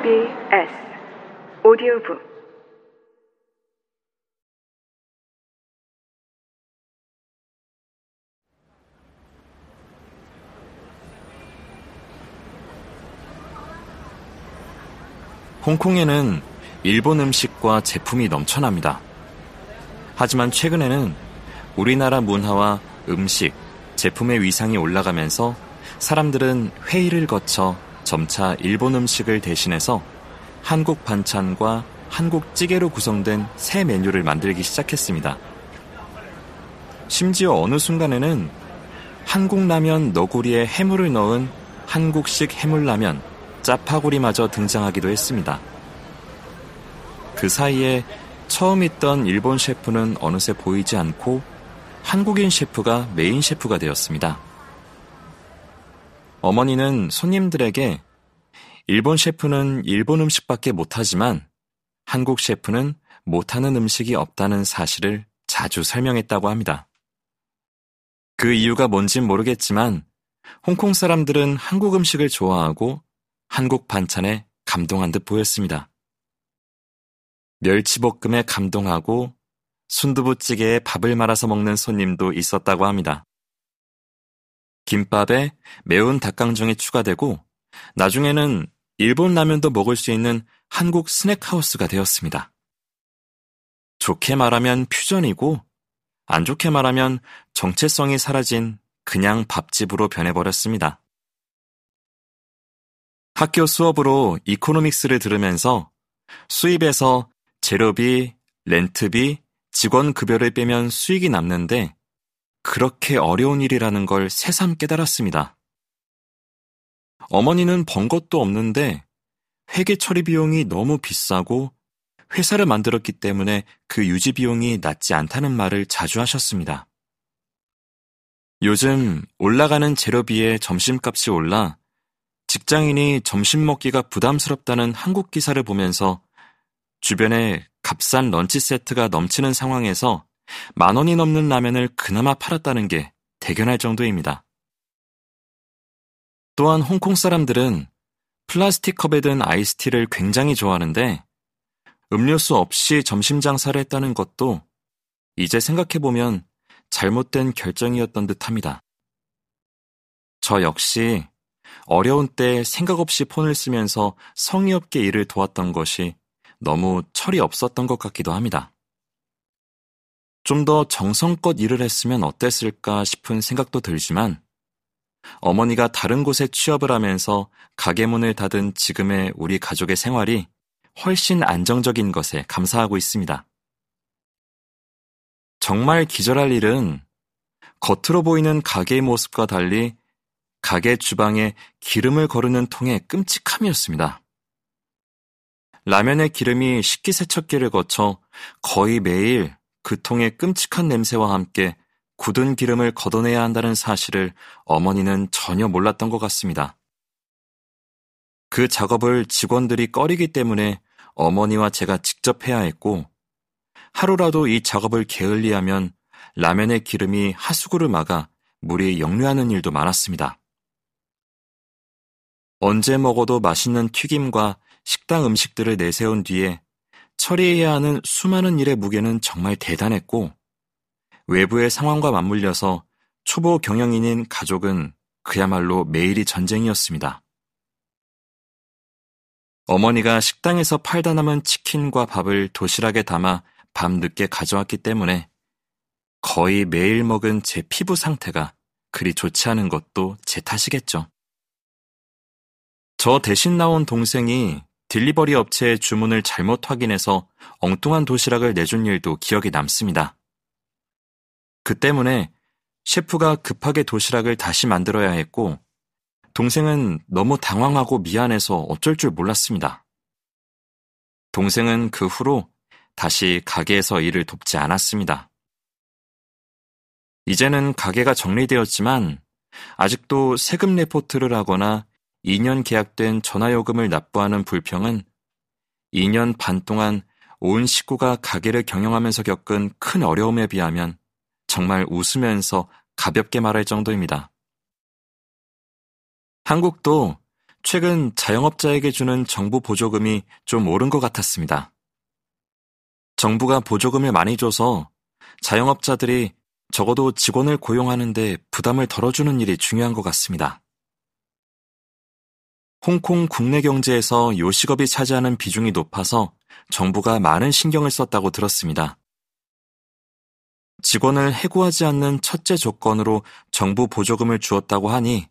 SBS 오디오북 홍콩에는 일본 음식과 제품이 넘쳐납니다. 하지만 최근에는 우리나라 문화와 음식, 제품의 위상이 올라가면서 사람들은 회의를 거쳐 점차 일본 음식을 대신해서 한국 반찬과 한국 찌개로 구성된 새 메뉴를 만들기 시작했습니다. 심지어 어느 순간에는 한국 라면 너구리에 해물을 넣은 한국식 해물라면 짜파구리마저 등장하기도 했습니다. 그 사이에 처음 있던 일본 셰프는 어느새 보이지 않고 한국인 셰프가 메인 셰프가 되었습니다. 어머니는 손님들에게 일본 셰프는 일본 음식밖에 못하지만 한국 셰프는 못하는 음식이 없다는 사실을 자주 설명했다고 합니다. 그 이유가 뭔진 모르겠지만 홍콩 사람들은 한국 음식을 좋아하고 한국 반찬에 감동한 듯 보였습니다. 멸치볶음에 감동하고 순두부찌개에 밥을 말아서 먹는 손님도 있었다고 합니다. 김밥에 매운 닭강정이 추가되고 나중에는 일본 라면도 먹을 수 있는 한국 스낵하우스가 되었습니다. 좋게 말하면 퓨전이고 안 좋게 말하면 정체성이 사라진 그냥 밥집으로 변해버렸습니다. 학교 수업으로 이코노믹스를 들으면서 수입에서 재료비, 렌트비, 직원 급여를 빼면 수익이 남는데 그렇게 어려운 일이라는 걸 새삼 깨달았습니다. 어머니는 번 것도 없는데 회계 처리 비용이 너무 비싸고 회사를 만들었기 때문에 그 유지 비용이 낮지 않다는 말을 자주 하셨습니다. 요즘 올라가는 재료비에 점심값이 올라 직장인이 점심 먹기가 부담스럽다는 한국 기사를 보면서 주변에 값싼 런치 세트가 넘치는 상황에서 만 원이 넘는 라면을 그나마 팔았다는 게 대견할 정도입니다. 또한 홍콩 사람들은 플라스틱 컵에 든 아이스티를 굉장히 좋아하는데 음료수 없이 점심 장사를 했다는 것도 이제 생각해보면 잘못된 결정이었던 듯 합니다. 저 역시 어려운 때 생각 없이 폰을 쓰면서 성의 없게 일을 도왔던 것이 너무 철이 없었던 것 같기도 합니다. 좀 더 정성껏 일을 했으면 어땠을까 싶은 생각도 들지만 어머니가 다른 곳에 취업을 하면서 가게 문을 닫은 지금의 우리 가족의 생활이 훨씬 안정적인 것에 감사하고 있습니다. 정말 기절할 일은 겉으로 보이는 가게의 모습과 달리 가게 주방에 기름을 거르는 통의 끔찍함이었습니다. 라면의 기름이 식기세척기를 거쳐 거의 매일 그 통의 끔찍한 냄새와 함께 굳은 기름을 걷어내야 한다는 사실을 어머니는 전혀 몰랐던 것 같습니다. 그 작업을 직원들이 꺼리기 때문에 어머니와 제가 직접 해야 했고, 하루라도 이 작업을 게을리하면 라면의 기름이 하수구를 막아 물이 역류하는 일도 많았습니다. 언제 먹어도 맛있는 튀김과 식당 음식들을 내세운 뒤에 처리해야 하는 수많은 일의 무게는 정말 대단했고, 외부의 상황과 맞물려서 초보 경영인인 가족은 그야말로 매일이 전쟁이었습니다. 어머니가 식당에서 팔다 남은 치킨과 밥을 도시락에 담아 밤 늦게 가져왔기 때문에 거의 매일 먹은 제 피부 상태가 그리 좋지 않은 것도 제 탓이겠죠. 저 대신 나온 동생이 딜리버리 업체의 주문을 잘못 확인해서 엉뚱한 도시락을 내준 일도 기억에 남습니다. 그 때문에 셰프가 급하게 도시락을 다시 만들어야 했고, 동생은 너무 당황하고 미안해서 어쩔 줄 몰랐습니다. 동생은 그 후로 다시 가게에서 일을 돕지 않았습니다. 이제는 가게가 정리되었지만 아직도 세금 레포트를 하거나 2년 계약된 전화요금을 납부하는 불평은 2년 반 동안 온 식구가 가게를 경영하면서 겪은 큰 어려움에 비하면 정말 웃으면서 가볍게 말할 정도입니다. 한국도 최근 자영업자에게 주는 정부 보조금이 좀 오른 것 같았습니다. 정부가 보조금을 많이 줘서 자영업자들이 적어도 직원을 고용하는데 부담을 덜어주는 일이 중요한 것 같습니다. 홍콩 국내 경제에서 요식업이 차지하는 비중이 높아서 정부가 많은 신경을 썼다고 들었습니다. 직원을 해고하지 않는 첫째 조건으로 정부 보조금을 주었다고 하니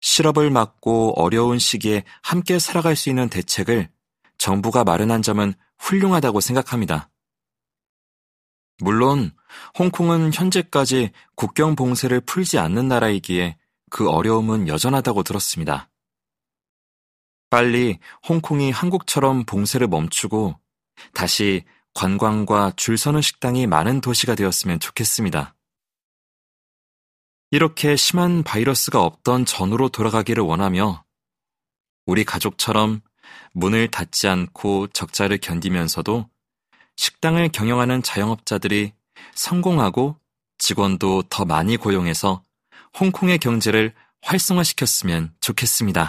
실업을 막고 어려운 시기에 함께 살아갈 수 있는 대책을 정부가 마련한 점은 훌륭하다고 생각합니다. 물론 홍콩은 현재까지 국경 봉쇄를 풀지 않는 나라이기에 그 어려움은 여전하다고 들었습니다. 빨리 홍콩이 한국처럼 봉쇄를 멈추고 다시 관광과 줄 서는 식당이 많은 도시가 되었으면 좋겠습니다. 이렇게 심한 바이러스가 없던 전으로 돌아가기를 원하며 우리 가족처럼 문을 닫지 않고 적자를 견디면서도 식당을 경영하는 자영업자들이 성공하고 직원도 더 많이 고용해서 홍콩의 경제를 활성화시켰으면 좋겠습니다.